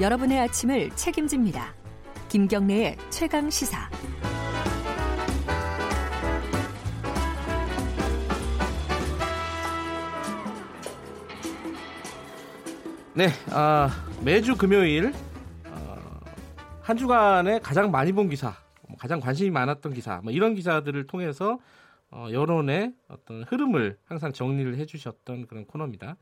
여러분의 아침을 책임집니다. 김경래의 최강 시사. 네, 아, 매주 금요일 어, 한 주간에 가장 많이 본 기사, 뭐 가장 관심이 많았던 기사, 뭐 이런 기사들을 통해서 어, 여론의 어떤 흐름을 항상 정리를 해주셨던 그런 코너입니다.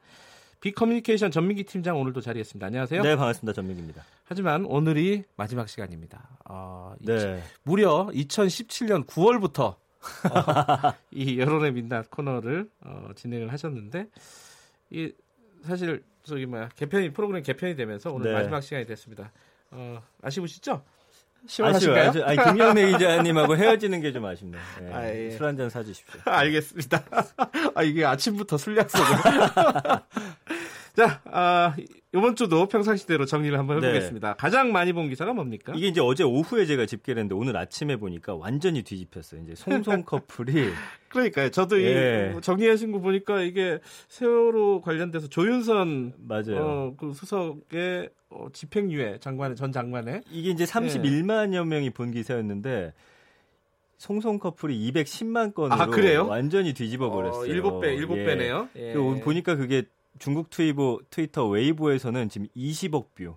빅커뮤니케이션 전민기 팀장 오늘도 자리했습니다. 안녕하세요. 네, 반갑습니다. 전민기입니다. 하지만 오늘이 마지막 시간입니다. 어, 네. 무려 2017년 9월부터 어, 이 여론의 민낯 코너를 어, 진행을 하셨는데 이 사실 저기 뭐야 개편이 프로그램 개편이 되면서 오늘 네. 마지막 시간이 됐습니다. 어, 아쉬우시죠? 아쉬워요. 시원하신가요? 아주- 아니, 김영래 기자님하고 헤어지는 게 좀 아쉽네요. 네. 아, 예. 술한 잔 사주십시오. 알겠습니다. 아 이게 아침부터 술 약속을. 자, 아, 이번 주도 평상시대로 정리를 한번 네. 해보겠습니다. 가장 많이 본 기사가 뭡니까? 이게 이제 어제 오후에 제가 집계를 했는데 오늘 아침에 보니까 완전히 뒤집혔어요. 이제 송송 커플이 그러니까요. 저도 예. 이 정리하신 거 보니까 이게 세월호 관련돼서 조윤선 맞아요. 어, 그 수석의 어, 집행유예 장관의 전 장관의 이게 이제 31만여 명이 본 기사였는데 송송 커플이 210만 건으로 아, 그래요? 완전히 뒤집어 버렸어요. 일곱 배 일곱 예. 배네요. 예. 보니까 그게 중국 트위보, 트위터 웨이보에서는 지금 20억 view.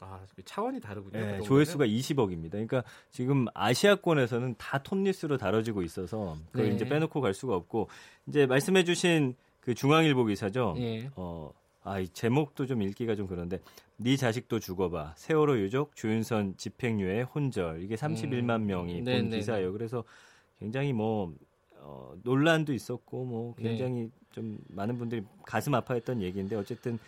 아, 차원이 다르군요. 예, 그동안은. 조회수가 20억입니다. 그러니까 지금 아시아권에서는 다 톱뉴스로 다뤄지고 있어서 그걸 네. 이제 빼놓고 갈 수가 없고 이제 말씀해주신 그 중앙일보 기사죠. 예. 어, 아, 이 제목도 좀 읽기가 좀 그런데 네 자식도 죽어봐 세월호 유족 조윤선 집행유예 혼절 이게 31만 명이 음. 네, 본 네, 기사예요. 그래서 굉장히 뭐 어, 논란도 있었고 뭐 네. 굉장히 좀 많은 분들이 가슴 아파했던 얘기인데 어쨌든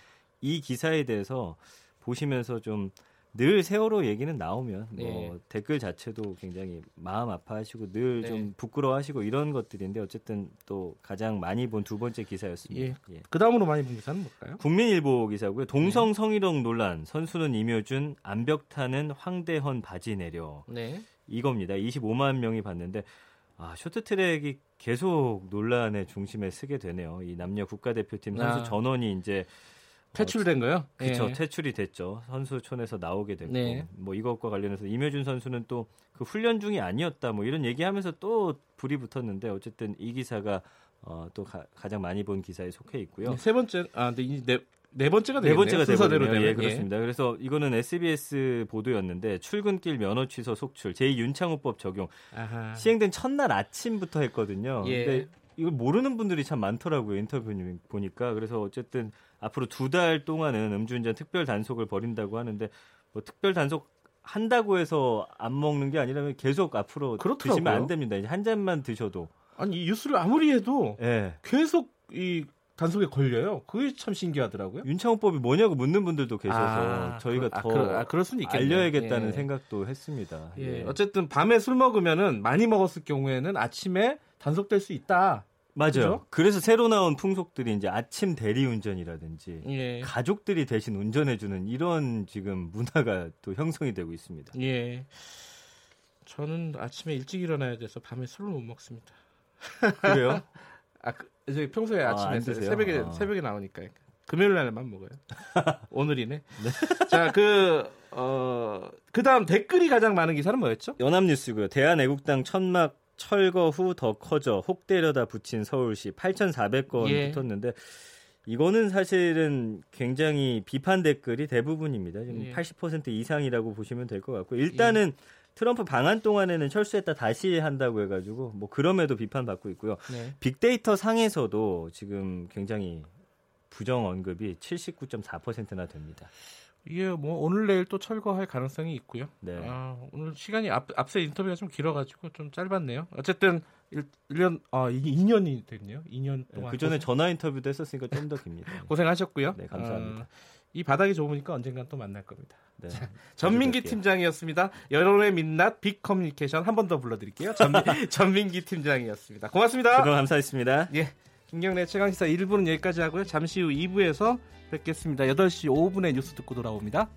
이 기사에 대해서 보시면서 좀 늘 세월호 얘기는 나오면 뭐 네. 댓글 자체도 굉장히 마음 아파하시고 늘좀 네. 부끄러워하시고 이런 것들인데 어쨌든 또 가장 많이 본 두 번째 기사였습니다. 예. 예. 그 다음으로 많이 본 기사는 뭘까요? 국민일보 기사고요. 네. 동성 성희롱 논란 선수는 임효준 암벽 타는 황대헌 바지 내려 네. 이겁니다. 25만 명이 봤는데 아, 쇼트트랙이 계속 논란의 중심에 서게 되네요. 이 남녀 국가대표팀 선수 아. 전원이 이제 퇴출된 거요? 그렇죠. 예. 퇴출이 됐죠. 선수촌에서 나오게 됐고 네. 뭐 이것과 관련해서 임효준 선수는 또 그 훈련 중이 아니었다 뭐 이런 얘기하면서 또 불이 붙었는데 어쨌든 이 기사가 어, 또 가, 장 많이 본 기사에 속해 있고요. 네, 세 번째, 아, 근데 이 네, 네 번째가 네 되겠네요. 번째가 순서대로. 되면. 예, 그렇습니다. 그래서 이거는 SBS 보도였는데 출근길 면허 취소 속출 제2윤창호법 적용 아하. 시행된 첫날 아침부터 했거든요. 예. 근데 이걸 모르는 분들이 참 많더라고요. 인터뷰 보니까. 그래서 어쨌든 앞으로 두 달 동안은 음주운전 특별 단속을 벌인다고 하는데 뭐 특별 단속 한다고 해서 안 먹는 게 아니라 계속 앞으로 그렇더라고요. 드시면 안 됩니다. 이제 한 잔만 드셔도. 아니, 이 뉴스를 아무리 해도 예. 계속 이 단속에 걸려요. 그게 참 신기하더라고요. 윤창호법이 뭐냐고 묻는 분들도 계셔서 아, 저희가 아, 더 그럴- 아, 그럴 수는 있겠네요. 알려야겠다는 예. 생각도 했습니다. 예. 예. 어쨌든 밤에 술 먹으면은 많이 먹었을 경우에는 아침에 단속될 수 있다. 맞아요. 그죠? 그래서 새로 나온 풍속들이 이제 아침 대리운전이라든지 예. 가족들이 대신 운전해주는 이런 지금 문화가 또 형성이 되고 있습니다. 예. 저는 아침에 일찍 일어나야 돼서 밤에 술을 못 먹습니다. 그래요? 아, 그, 저기 평소에 아, 아침에 안 드세요? 새벽에 아. 새벽에 나오니까 금요일 날만 먹어요. 오늘이네. 자, 그 어, 그다음 댓글이 가장 많은 기사는 뭐였죠? 연합뉴스고요. 대한애국당 천막 철거 후 더 커져 혹 때려다 붙인 서울시 8,400건 예. 붙었는데 이거는 사실은 굉장히 비판 댓글이 대부분입니다. 지금 예. 80% 이상이라고 보시면 될 것 같고 일단은 트럼프 방한 동안에는 철수했다 다시 한다고 해가지고 뭐 그럼에도 비판받고 있고요. 네. 빅데이터 상에서도 지금 굉장히 부정 언급이 79.4%나 됩니다. 이게 뭐 오늘 내일 또 철거할 가능성이 있고요. 네. 아, 오늘 시간이 앞, 앞서 인터뷰가 좀 길어가지고 좀 짧았네요. 어쨌든 1, 년 아, 이게 2년이 됐네요. 2년 동안. 그 전에 전화 인터뷰도 했었으니까 좀 더 깁니다. 고생하셨고요. 네, 감사합니다. 어, 이 바닥이 좋으니까 언젠간 또 만날 겁니다. 네. 전민기 뵐게요. 팀장이었습니다. 여론의 민낯 빅 커뮤니케이션 한 번 더 불러드릴게요. 전민, 전민기 팀장이었습니다. 고맙습니다. 그동안 감사했습니다. 예. 김경래 최강시사 1부는 여기까지 하고요. 잠시 후 2부에서 뵙겠습니다. 8시 5분에 뉴스 듣고 돌아옵니다.